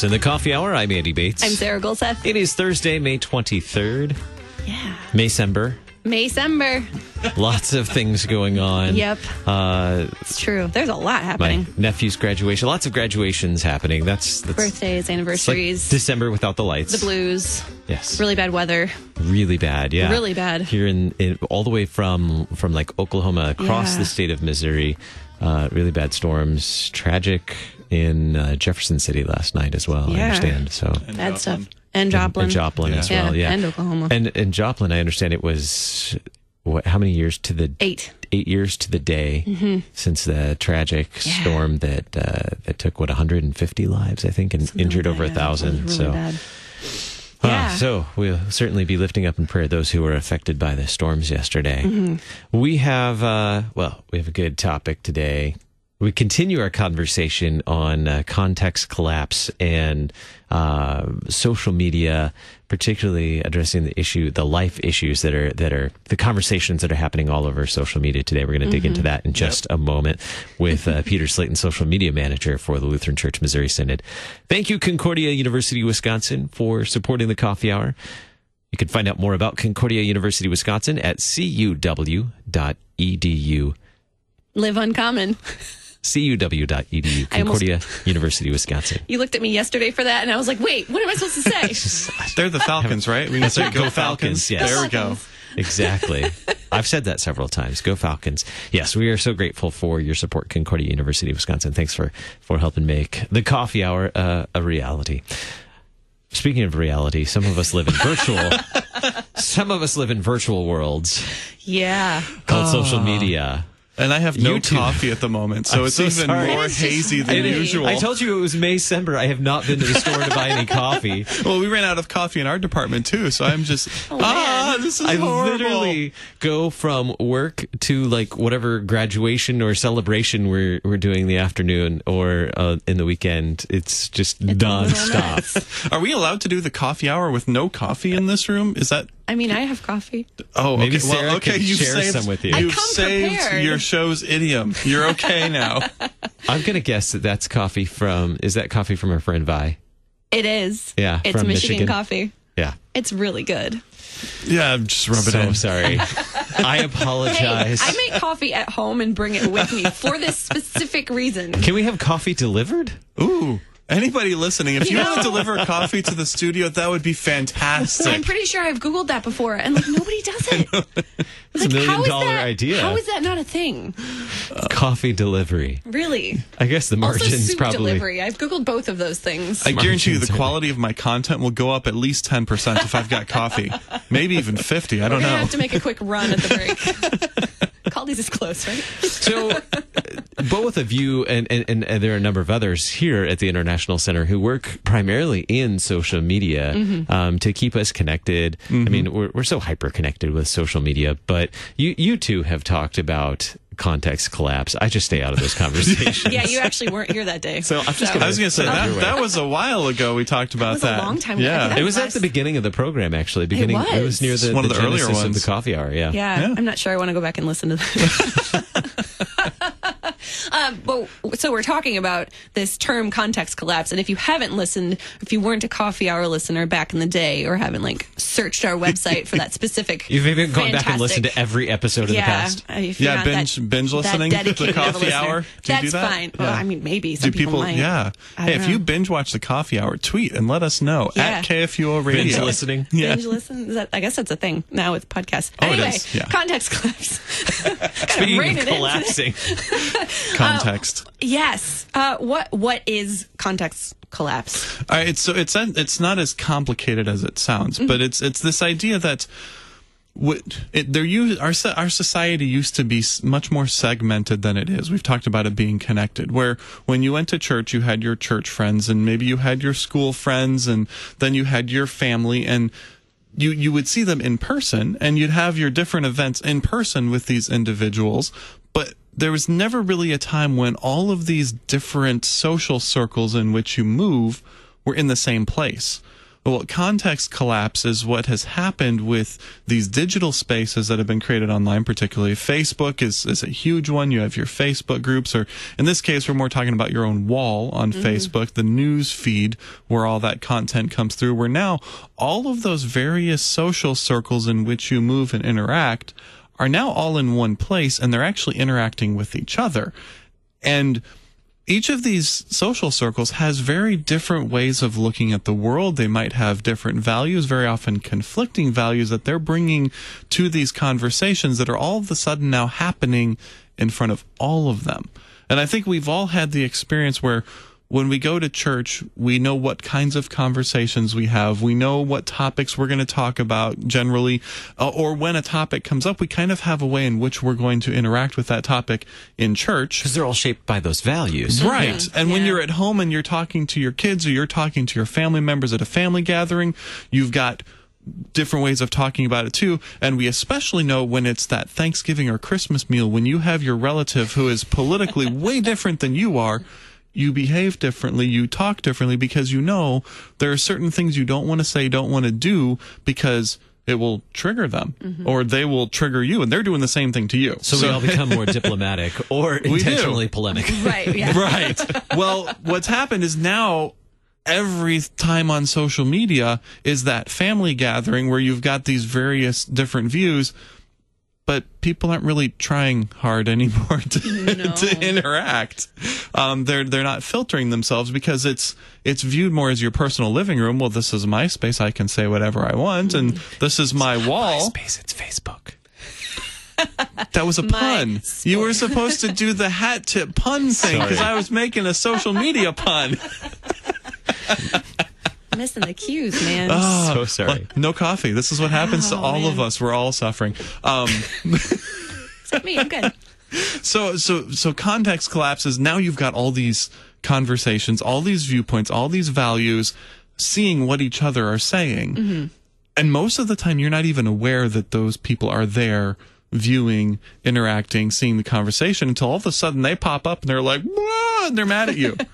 To the Coffee Hour. I'm Andy Bates. I'm Sarah Gulseth. It is Thursday, May 23rd. Yeah. Maycember. Maycember. Lots of things going on. Yep. Uh, It's true. There's a lot my happening. nephew's graduation. Lots of graduations happening. That's, that's Birthdays, it's like anniversaries, December without the lights. the blues. Yes. Really bad weather. Really bad. Yeah. Really bad. Here in, in all the way from from like Oklahoma across Yeah. the state of Missouri. Uh, really bad storms. Tragic in uh, Jefferson City last night as well. I understand. So Bad stuff. And Joplin. And Joplin as Yeah. well. Yeah. And Oklahoma. And in Joplin, I understand it was what? How many years to the Eight. eight years to the day since the tragic Mm-hmm. Yeah. storm that uh, that took what 150 lives, I think, and injured over a thousand. was so, really bad. Ah, Yeah. so we'll certainly be lifting up in prayer those who were affected by the storms yesterday. Mm-hmm. We have, uh, well, we have a good topic today. We continue our conversation on uh, context collapse and uh, social media, particularly addressing the issue, the life issues that are that are the conversations that are happening all over social media today. We're going to dig into that in just a moment with uh, Peter Slayton, social media manager for the Lutheran Church Missouri Synod. Thank you, Concordia University, Wisconsin, for supporting the Coffee Hour. You can find out more about Concordia University, Wisconsin at cuw.edu. Live uncommon. cuw.edu. I almost- Concordia University, Wisconsin. You looked at me yesterday for that, and I was like, wait, what am I supposed to say? They're the Falcons, right? We That's say go, go Falcons. Falcons, yes. There we go. Exactly. I've said that several times. Go Falcons. Yes, we are so grateful for your support, Concordia University, Wisconsin. Thanks for, for helping make the coffee hour uh, a reality. Speaking of reality, some of us live in virtual. some of us live in virtual worlds yeah. called social media. And I have no You too. coffee at the moment, so I'm it's so even sorry. more It is just hazy than really- usual. I told you it was Maycember. I have not been to the store to buy any coffee. well, we ran out of coffee in our department too, so I'm just ah, man. this is I horrible. literally go from work to like whatever graduation or celebration we're we're doing in the afternoon or uh, in the weekend. It's just a little nonstop. Are we allowed to do the coffee hour with no coffee in this room? Is that I mean, I have coffee. oh Maybe okay? Sarah well, okay, could you've share saved some with you. I You've saved prepared. your show's idiom. You're okay now. I'm gonna guess that that's coffee from. Is that coffee from our friend Vi? It is. Yeah, It's from Michigan, Michigan. coffee. Yeah. It's really good. yeah, I'm just rub it So in. sorry. I Hey, apologize. I make coffee at home and bring it with me for this specific reason. Can we have coffee delivered? Ooh. Anybody listening, if you, You want to deliver coffee to the studio, that would be fantastic. I'm pretty sure I've Googled that before, and like nobody does it. It's a Like, million how is dollar that, idea. How is that not a thing? coffee delivery. Really? I guess the margins Also, margins soup probably. delivery. I've Googled both of those things. I guarantee you the quality of my content will go up at least 10% if I've got coffee. Maybe even 50. I don't gonna know. have to make a quick run at the break. Kaldi's is close, right? So, uh, both of you and, and, and, and there are a number of others here at the International Center who work primarily in social media Mm-hmm. um, to keep us connected. I mean, we're, we're so hyper connected with social media, but you, you two have talked about context collapse. I just stay out of those conversations. Yeah, you actually weren't here that day. So I'm just gonna- I was going to say, that, that was a while ago we talked about was a that. long time ago. Yeah. think It was at the beginning of the program, actually. Beginning, It was. near the, It's one of the the earlier genesis of ones. the coffee hour. Yeah. Yeah, Yeah. I'm not sure I want to go back and listen to that. um, but so we're talking about this term context collapse, and if you haven't listened, if you weren't a coffee hour listener back in the day, or haven't like searched our website for that specific, You've even gone back and listened to every episode of yeah, the past. if you're Yeah, binge- that- binge listening to the dedicated of a coffee listener, hour. Do you That's do that? fine. Well, Yeah. I mean, maybe some Do people, might. yeah. Hey, if know. you binge watch the coffee hour, tweet and let us know Yeah. at KFUO Radio. Binge listening. Yeah. Binge listen. Is that, I guess that's a thing now with podcasts. Oh, anyway, is, yeah. context collapse. Speaking rein of it collapsing, Context. Yes. Uh, what What is context collapse? All right, so it's it's not as complicated as it sounds, Mm-hmm. but it's it's this idea that what it, there our our society used to be much more segmented than it is. We've talked about it being connected. Where when you went to church, you had your church friends, and maybe you had your school friends, and then you had your family, and you you would see them in person, and you'd have your different events in person with these individuals, but there was never really a time when all of these different social circles in which you move were in the same place. well, context collapse is what has happened with these digital spaces that have been created online, particularly Facebook is, is a huge one. You have your Facebook groups, or in this case, we're more talking about your own wall on mm-hmm. Facebook, the news feed where all that content comes through, where now all of those various social circles in which you move and interact are now all in one place and they're actually interacting with each other. And each of these social circles has very different ways of looking at the world. They might have different values, very often conflicting values that they're bringing to these conversations that are all of a sudden now happening in front of all of them. And I think we've all had the experience where when we go to church, we know what kinds of conversations we have. We know what topics we're going to talk about generally. Uh, or when a topic comes up, we kind of have a way in which we're going to interact with that topic in church. Because they're all shaped by those values. Right. And when you're at home and you're talking to your kids or you're talking to your family members at a family gathering, you've got different ways of talking about it too. And we especially know when it's that Thanksgiving or Christmas meal, when you have your relative who is politically way different than you are. You behave differently, you talk differently because you know there are certain things you don't want to say, don't want to do because it will trigger them mm-hmm. or they will trigger you and they're doing the same thing to you. So, we all become more diplomatic or intentionally polemic. Right. Yeah. right. Well, what's happened is now every time on social media is that family gathering where you've got these various different views, but people aren't really trying hard anymore to, No. to interact. Um, they're they're not filtering themselves because it's it's viewed more as your personal living room. Well, this is my space; I can say whatever I want, and this is my wall. Space, it's Facebook. That was a My pun. You were supposed to do the hat tip pun thing because I was making a social media pun. Missing the cues, man. Oh, so sorry. No coffee. This is what happens to Oh, all of us. We're all suffering. Um, Except me, I'm good. so, so, so context collapses. Now you've got all these conversations, all these viewpoints, all these values, seeing what each other are saying. Mm-hmm. And most of the time, you're not even aware that those people are there viewing, interacting, seeing the conversation until all of a sudden they pop up and they're like, whoa, and they're mad at you.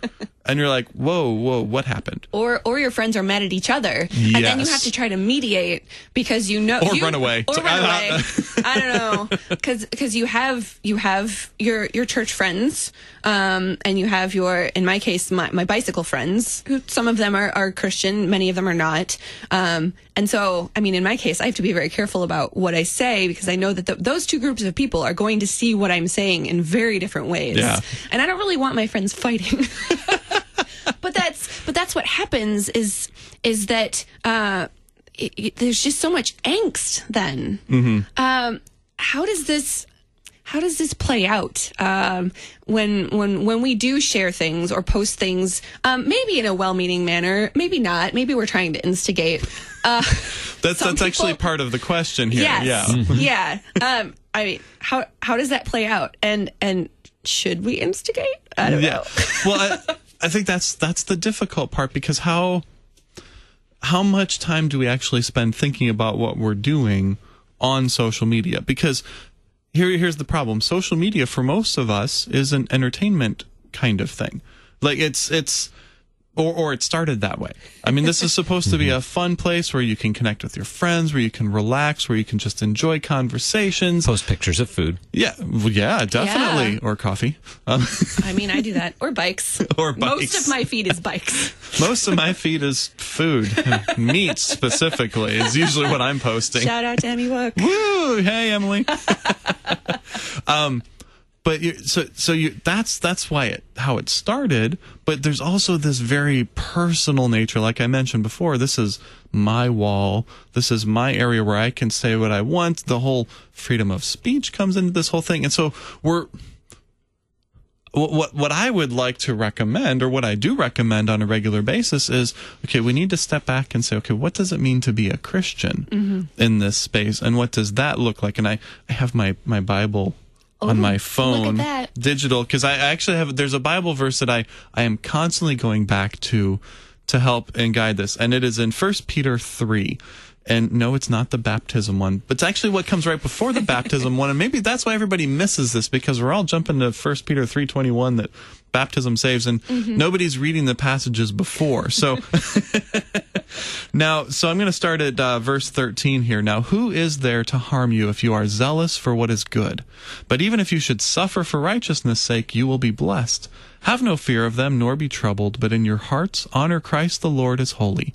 and you're like, whoa, whoa, what happened? Or or your friends are mad at each other, and then you have to try to mediate because you know Or you- run away. or like, run "Ah, away. I don't know because you have you have your your church friends, um, and you have your in my case my, my bicycle friends who some of them are, are Christian, many of them are not, um, and so I mean in my case I have to be very careful about what I say because I know that th those two groups of people are going to see what I'm saying in very different ways, Yeah. and I don't really want my friends fighting. but that's but that's what happens is is that uh, it, it- there's just so much angst then. Um, how does this how does this play out um, when when when we do share things or post things? Um, maybe in a well-meaning manner, maybe not. Maybe we're trying to instigate. Uh, That's Some that's actually part of the question here. yes, Yeah. yeah. Um, I mean, how how does that play out? And and should we instigate? I don't yeah. know. well, I, I think that's that's the difficult part because how how much time do we actually spend thinking about what we're doing on social media? Because here here's the problem: social media for most of us is an entertainment kind of thing. Like it's it's. Or, or it started that way. I mean, this is supposed to be a fun place where you can connect with your friends, where you can relax, where you can just enjoy conversations. Post pictures of food. Yeah, well, yeah, definitely. Yeah. Or coffee. Um, I mean, I do that. Or bikes. Or bikes. Most of my feed is bikes. Most of my feed is food, meat specifically is usually what I'm posting. Shout out to Emmy Wook. Woo! Hey, Emily. um, but you, so so you that's that's why it how it started. But there's also this very personal nature, like I mentioned before. This is my wall. This is my area where I can say what I want. The whole freedom of speech comes into this whole thing, and so we're what what what I would like to recommend, or what I do recommend on a regular basis, is okay. We need to step back and say, okay, what does it mean to be a Christian mm-hmm. in this space, and what does that look like? And I I have my my Bible on my phone, digital, because I actually have. There's a Bible verse that I I am constantly going back to to help and guide this, and it is in First Peter three. And no, it's not the baptism one, but it's actually what comes right before the baptism one. And maybe that's why everybody misses this because we're all jumping to First Peter three twenty one that baptism saves, and nobody's reading the passages before. So Now, so I'm going to start at uh, verse 13 here. Now, who is there to harm you if you are zealous for what is good? But even if you should suffer for righteousness' sake, you will be blessed. Have no fear of them, nor be troubled, but in your hearts honor Christ the Lord as holy,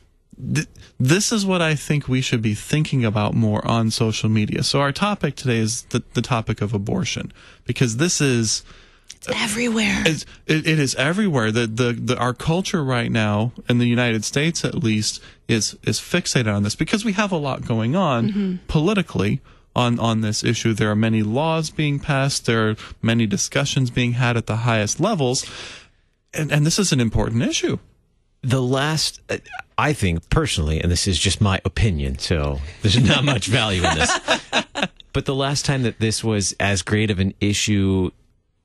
Th- this is what I think we should be thinking about more on social media. So, our topic today is the, the topic of abortion, because this is it's everywhere. It's, it, it is everywhere. The, the the our culture right now in the United States, at least, is is fixated on this because we have a lot going on Mm-hmm. politically on on this issue. There are many laws being passed. There are many discussions being had at the highest levels, and and this is an important issue. The last uh, i think personally and this is just my opinion so there's not much value in this but the last time that this was as great of an issue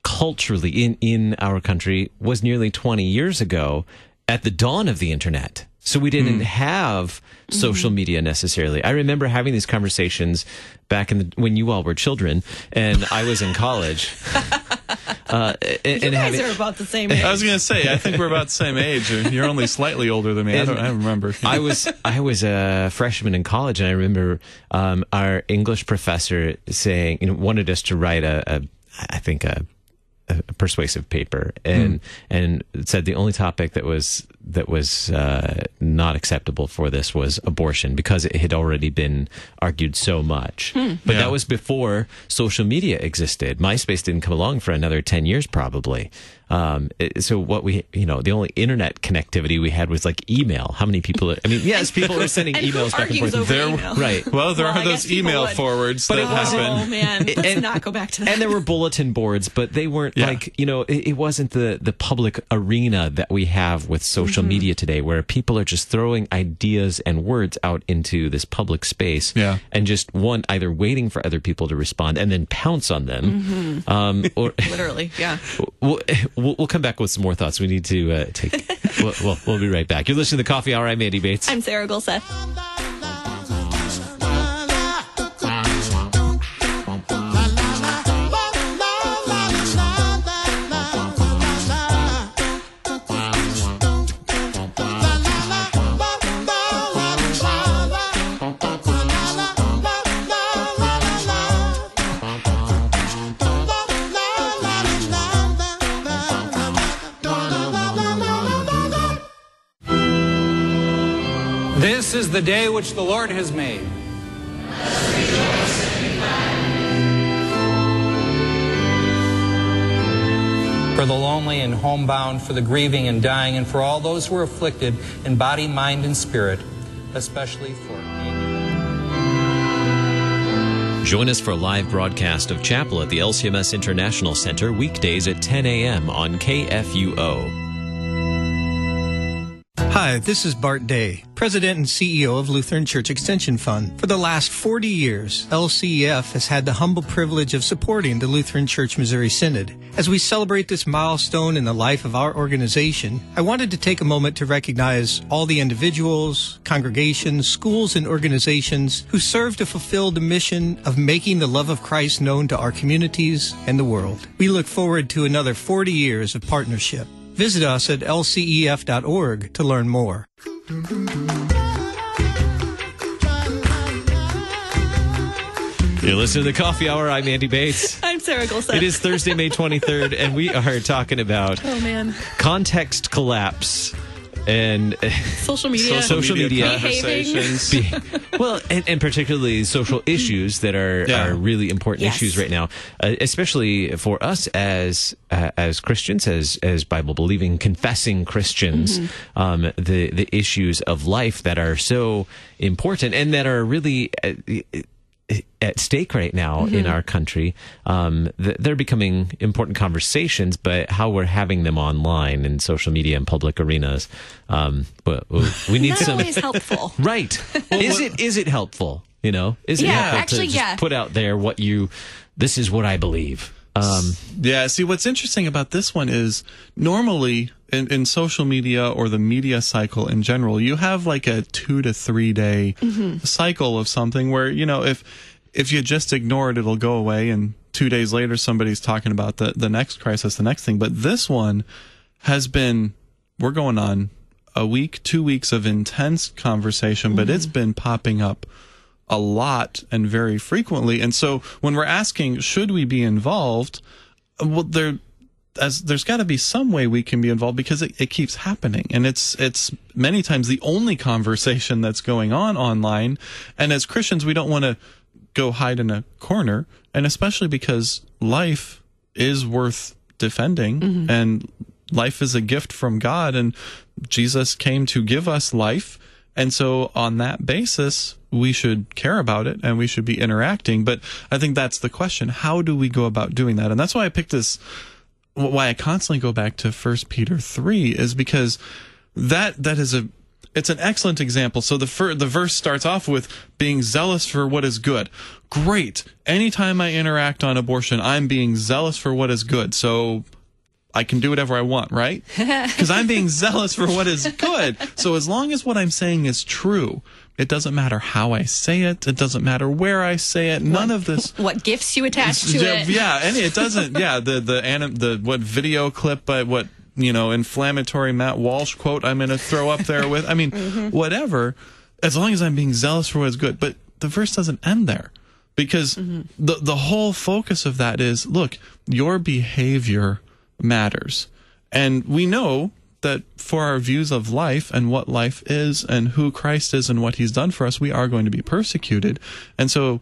culturally in in our country was nearly 20 years ago at the dawn of the internet so we didn't have social media necessarily. I remember having these conversations back in the, when you all were children and I was in college. Uh, and, You and guys having, are about the same age. I was going to say, I think we're about the same age. You're only slightly older than me. I don't, I remember. I was I was a freshman in college, and I remember um, our English professor saying, you know, wanted us to write a, a I think a, a persuasive paper, and and said the only topic that was that was uh, not acceptable for this was abortion because it had already been argued so much. But Yeah. that was before social media existed. MySpace didn't come along for another ten years, probably. Um, it- so what we, you know, the only internet connectivity we had was like email. How many people? I mean, yes, people were sending and emails back and forth. There- email? Right. well, there Well, are guess those email would. forwards But that it wasn't- Oh man, let's And- not go back to that. and there were bulletin boards, but they weren't Yeah. like you know it, it wasn't the the public arena that we have with social Mm-hmm. media today, where people are just throwing ideas and words out into this public space, Yeah. and just one either waiting for other people to respond and then pounce on them, Mm-hmm. um, or Literally, yeah. we'll, we'll we'll come back with some more thoughts. We need to uh, take. we'll, we'll we'll be right back. You're listening to the Coffee Hour. I'm Andy Bates. I'm Sarah Gulseth. The day which the Lord has made. For the lonely and homebound, for the grieving and dying, and for all those who are afflicted in body, mind, and spirit, especially for. Me. Join us for a live broadcast of Chapel at the LCMS International Center weekdays at 10 a.m. on KFUO. Hi, this is Bart Day, President and CEO of Lutheran Church Extension Fund. For the last 40 years, LCEF has had the humble privilege of supporting the Lutheran Church Missouri Synod. As we celebrate this milestone in the life of our organization, I wanted to take a moment to recognize all the individuals, congregations, schools, and organizations who serve to fulfill the mission of making the love of Christ known to our communities and the world. We look forward to another 40 years of partnership. Visit us at lcef.org to learn more. You're listening to the Coffee Hour. I'm Andy Bates. I'm Sarah Gulseth. It is Thursday, May 23rd, and we are talking about Oh man, context collapse and social media. Social media. conversations. be, well, and, and particularly social issues that are, Yeah. are really important Yes. issues right now, uh, especially for us as uh, as Christians, as as Bible believing, confessing Christians, um, the the issues of life that are so important and that are really. Uh, at stake right now in our country, um, th- they're becoming important conversations, but how we're having them online in social media and public arenas, um, but we need Not some always helpful. Right. is it is it helpful? You know, is it Yeah, helpful actually, to just yeah. put out there what you this is what I believe. Um, Yeah, see, what's interesting about this one is normally in, in social media or the media cycle in general, you have like a two to three day mm-hmm. cycle of something where, you know, if, if you just ignore it, it'll go away. And two days later, somebody's talking about the, the next crisis, the next thing. But this one has been, we're going on a week, two weeks of intense conversation, but it's mm-hmm. been popping up a lot and very frequently. And so when we're asking, should we be involved? Well, there, as there's got to be some way we can be involved because it, it keeps happening, and it's it's many times the only conversation that's going on online. And as Christians, we don't want to go hide in a corner, and especially because life is worth defending, mm-hmm. and life is a gift from God, and Jesus came to give us life. And so on that basis, we should care about it and we should be interacting. But I think that's the question. How do we go about doing that? And that's why I picked this, why I constantly go back to First Peter 3 is because that, that is a, it's an excellent example. So the fir- the verse starts off with being zealous for what is good. Great. Anytime I interact on abortion, I'm being zealous for what is good. So I can do whatever I want, right? Because I'm being zealous for what is good. So as long as what I'm saying is true, it doesn't matter how I say it. It doesn't matter where I say it. None of this. What gifts you attach to yeah, it? yeah, and it doesn't. Yeah, the the anim, the what video clip, but what you know, inflammatory Matt Walsh quote I'm going to throw up there with. I mean, mm-hmm. whatever. As long as I'm being zealous for what is good, but the verse doesn't end there because mm-hmm. the the whole focus of that is look, your behavior matters, and we know that for our views of life and what life is and who Christ is and what He's done for us, we are going to be persecuted, and so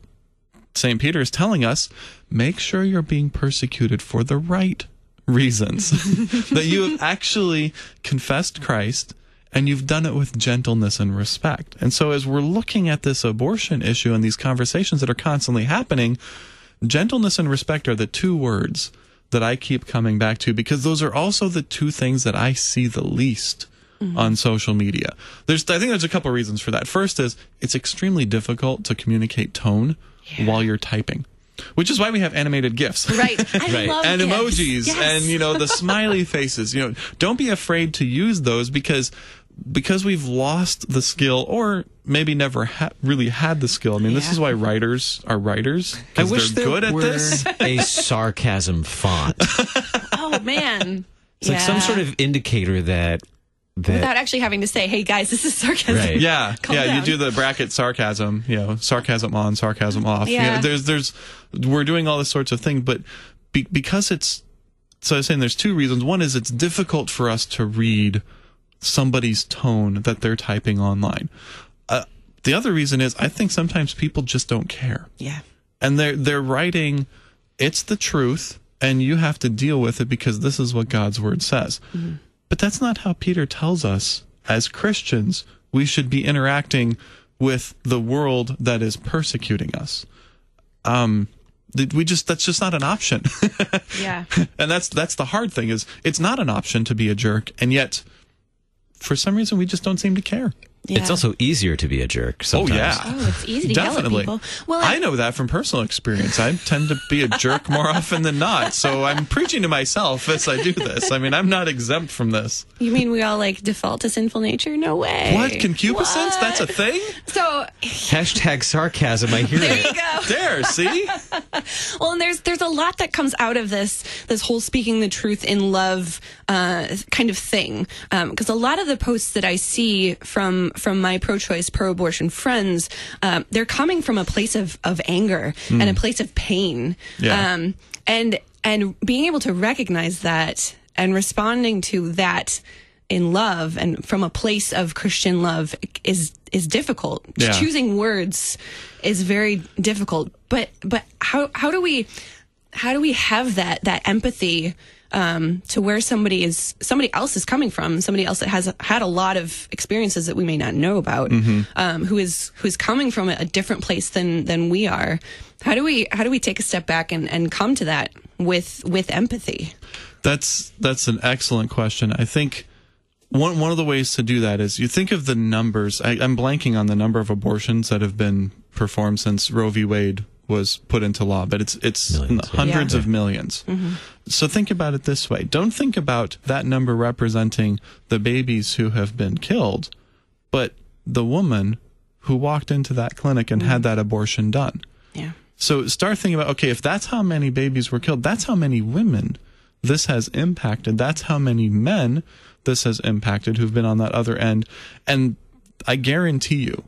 St. Peter is telling us make sure you're being persecuted for the right reasons. that you have actually confessed Christ and you've done it with gentleness and respect. And so, as we're looking at this abortion issue and these conversations that are constantly happening, gentleness and respect are the two words that I keep coming back to because those are also the two things that I see the least mm-hmm. on social media. There's I think there's a couple reasons for that. First is it's extremely difficult to communicate tone while you're typing. Which is why we have animated GIFs. Right. I Right. and gifts. emojis Yes. and you know the smiley faces. You know, don't be afraid to use those because because we've lost the skill or maybe never ha- really had the skill. I mean, this is why writers are writers I because wish they're there good at were this. a sarcasm font. oh man. It's like some sort of indicator that that without actually having to say, "Hey guys, this is sarcasm." Right. Yeah, Calm yeah. down. You do the bracket sarcasm, you know, sarcasm on, sarcasm off. You Yeah. know, there's, there's, we're doing all this sorts of thing, but be, because it's, so I was saying there's two reasons. One is it's difficult for us to read somebody's tone that they're typing online. The other reason is I think sometimes people just don't care Yeah. and they're they're writing it's the truth and you have to deal with it because this is what God's word says. But that's not how Peter tells us as Christians we should be interacting with the world that is persecuting us. Um we just that's just not an option. Yeah. and that's that's the hard thing is it's not an option to be a jerk and yet for some reason we just don't seem to care. Yeah. it's also easier to be a jerk sometimes. Oh yeah. Oh, it's easy to Definitely. yell at people. Well, I know that from personal experience. I tend to be a jerk more often than not. So I'm preaching to myself as I do this. I mean, I'm not exempt from this. You mean we all like default to sinful nature? No way. What? Concupiscence? What? That's a thing? So Hashtag sarcasm. I hear there it. you go. There, see? Well, and there's there's a lot that comes out of this this whole speaking the truth in love uh, kind of thing. Because a lot of the posts that I see from from my pro-choice, pro-abortion friends, um, they're coming from a place of of anger and a place of pain. Yeah. Um, and and being able to recognize that and responding to that in love and from a place of Christian love is is difficult. Yeah. Choosing words is very difficult. But but how how do we how do we have that that empathy um, to where somebody is somebody else is coming from, somebody else that has had a lot of experiences that we may not know about, um, who is who is coming from a, a different place than than we are. How do we how do we take a step back and, and come to that with with empathy? That's that's an excellent question. I think one one of the ways to do that is you think of the numbers. I, I'm blanking on the number of abortions that have been performed since Roe v. Wade was put into law, but it's it's Millions, hundreds Yeah. of 1000000s So think about it this way: don't think about that number representing the babies who have been killed, but the woman who walked into that clinic and had mm-hmm. that abortion done. Yeah. So start thinking about okay, if that's how many babies were killed, that's how many women this has impacted. That's how many men this has impacted who've been on that other end. And I guarantee you,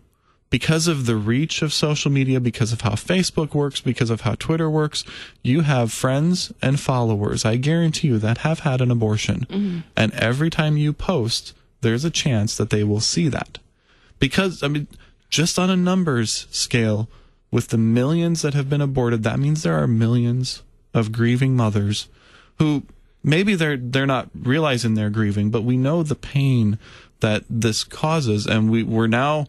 because of the reach of social media, because of how Facebook works, because of how Twitter works, you have friends and followers, I guarantee you, that have had an abortion. Mm-hmm. And every time you post, there's a chance that they will see that. Because, I mean, just on a numbers scale, with the millions that have been aborted, that means there are millions of grieving mothers who maybe they're they're not realizing they're grieving, but we know the pain that this causes, and we we're now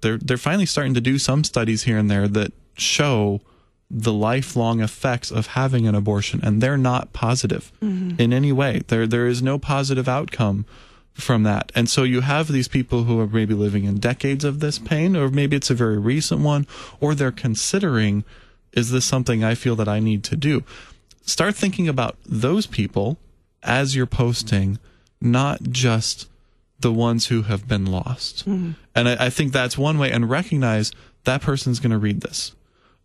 they're they're finally starting to do some studies here and there that show the lifelong effects of having an abortion, and they're not positive mm-hmm. in any way. There there is no positive outcome from that. And so you have these people who are maybe living in decades of this pain, or maybe it's a very recent one, or they're considering, is this something I feel that I need to do? Start thinking about those people as you're posting, not just the ones who have been lost. Mm-hmm. And I, I think that's one way, and recognize that person's going to read this.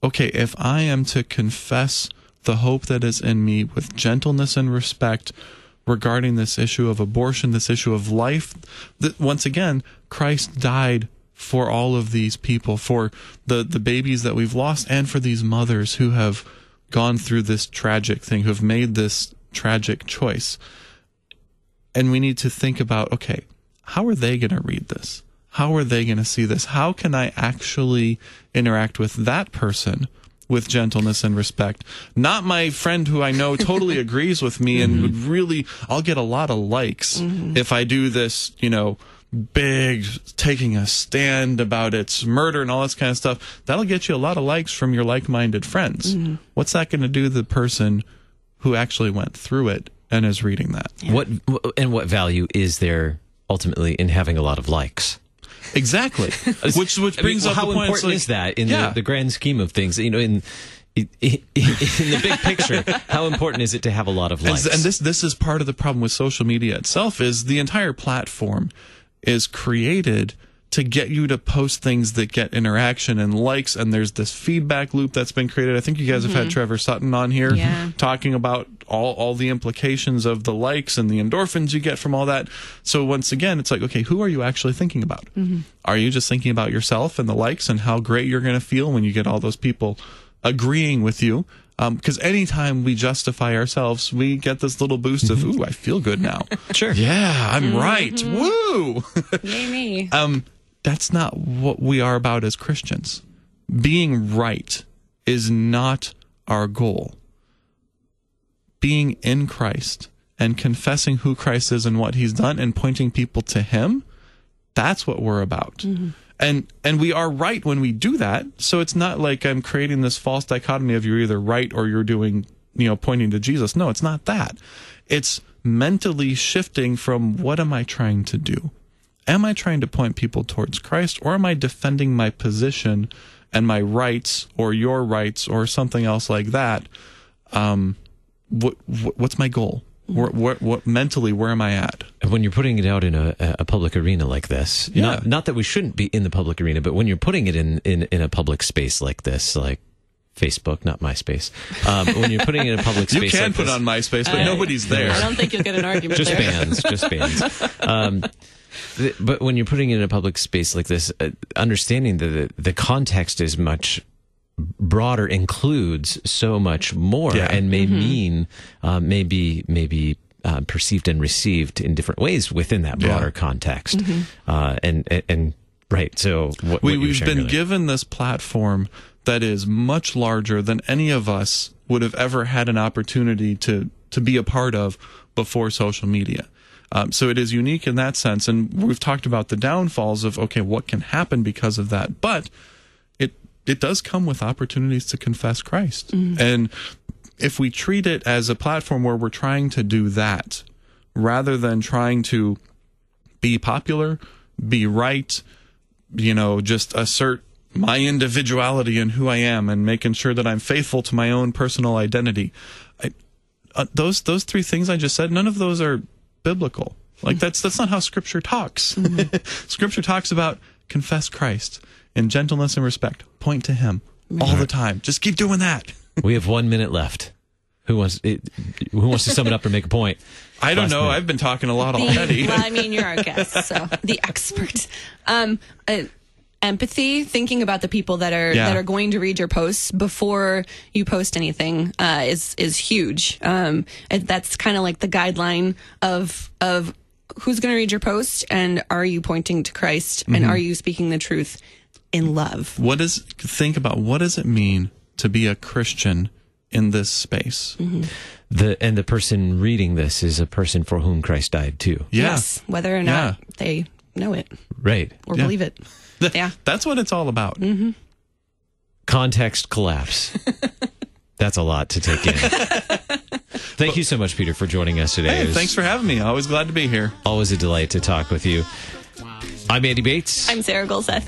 Okay, if I am to confess the hope that is in me with gentleness and respect regarding this issue of abortion, this issue of life, that once again, Christ died for all of these people, for the, the babies that we've lost, and for these mothers who have gone through this tragic thing, who have made this tragic choice. And we need to think about okay, how are they going to read this? How are they going to see this? How can I actually interact with that person with gentleness and respect? Not my friend who I know totally agrees with me and mm-hmm. would really, I'll get a lot of likes mm-hmm. if I do this, you know, big taking a stand about its murder and all this kind of stuff. That'll get you a lot of likes from your like minded friends. Mm-hmm. What's that going to do to the person who actually went through it and is reading that? What and what value is there ultimately in having a lot of likes? Exactly. which which I mean, brings well, up how the point, important it's like- is that in yeah. the, the grand scheme of things? You know, in in, the big picture, how important is it to have a lot of And, likes? and this this is part of the problem with social media itself is the entire platform is created to get you to post things that get interaction and likes and there's this feedback loop that's been created. I think you guys have had mm-hmm. Trevor Sutton on here Yeah. talking about all all the implications of the likes and the endorphins you get from all that. So once again, it's like, okay, who are you actually thinking about? Mm-hmm. Are you just thinking about yourself and the likes and how great you're going to feel when you get all those people agreeing with you? Um, because anytime we justify ourselves, we get this little boost of, mm-hmm. ooh, I feel good now. sure. yeah, I'm right. Woo! Yay me. um, that's not what we are about as Christians. Being right is not our goal. Being in Christ and confessing who Christ is and what he's done and pointing people to him, that's what we're about. Mm-hmm. And and we are right when we do that. So it's not like I'm creating this false dichotomy of you're either right or you're doing, you know, pointing to Jesus. No, it's not that. It's mentally shifting from what am I trying to do? Am I trying to point people towards Christ or am I defending my position and my rights or your rights or something else like that? Um, what, what what's my goal? Where, where, what mentally where am I at? when you're putting it out in a, a public arena like this, Yeah. not not that we shouldn't be in the public arena, but when you're putting it in in, in a public space like this, like Facebook, not MySpace, um, when you're putting it in a public space, You can like put this, on MySpace, but nobody's there. I don't think you'll get an argument just there. bands, just bands. Um, th- but when you're putting it in a public space like this, uh, understanding that the, the context is much broader, includes so much more, Yeah. and may mean uh, maybe maybe. Uh, perceived and received in different ways within that Yeah. broader context, uh, and, and and right. So what, we, what we've been earlier. given this platform that is much larger than any of us would have ever had an opportunity to to be a part of before social media. Um, so it is unique in that sense, and we've talked about the downfalls of okay, what can happen because of that, but it it does come with opportunities to confess Christ, and if we treat it as a platform where we're trying to do that rather than trying to be popular, be right, you know, just assert my individuality and who I am and making sure that I'm faithful to my own personal identity. I, uh, those those three things I just said, none of those are biblical. Like that's that's not how Scripture talks. scripture talks about confess Christ in gentleness and respect, point to Him all the time. Just keep doing that. We have one minute left. Who wants it, who wants to sum it up or make a point? I don't know. minute. I've been talking a lot The- already. well, I mean, you're our guest, so the expert. Um, uh, empathy, thinking about the people that are Yeah. that are going to read your posts before you post anything uh, is is huge. Um, and that's kind of like the guideline of of who's going to read your post and are you pointing to Christ and Mm-hmm. are you speaking the truth in love. what does think about what does it mean to be a Christian in this space? The and the person reading this is a person for whom Christ died too. Yeah. Yes, whether or not Yeah. they know it Right. or Yeah. believe it. Th- Yeah. That's what it's all about. Mm-hmm. Context collapse. That's a lot to take in. Thank you so much, Peter, for joining us today. Hey, was thanks for having me. Always glad to be here. always a delight to talk with you. I'm Andy Bates. I'm Sarah Gulseth.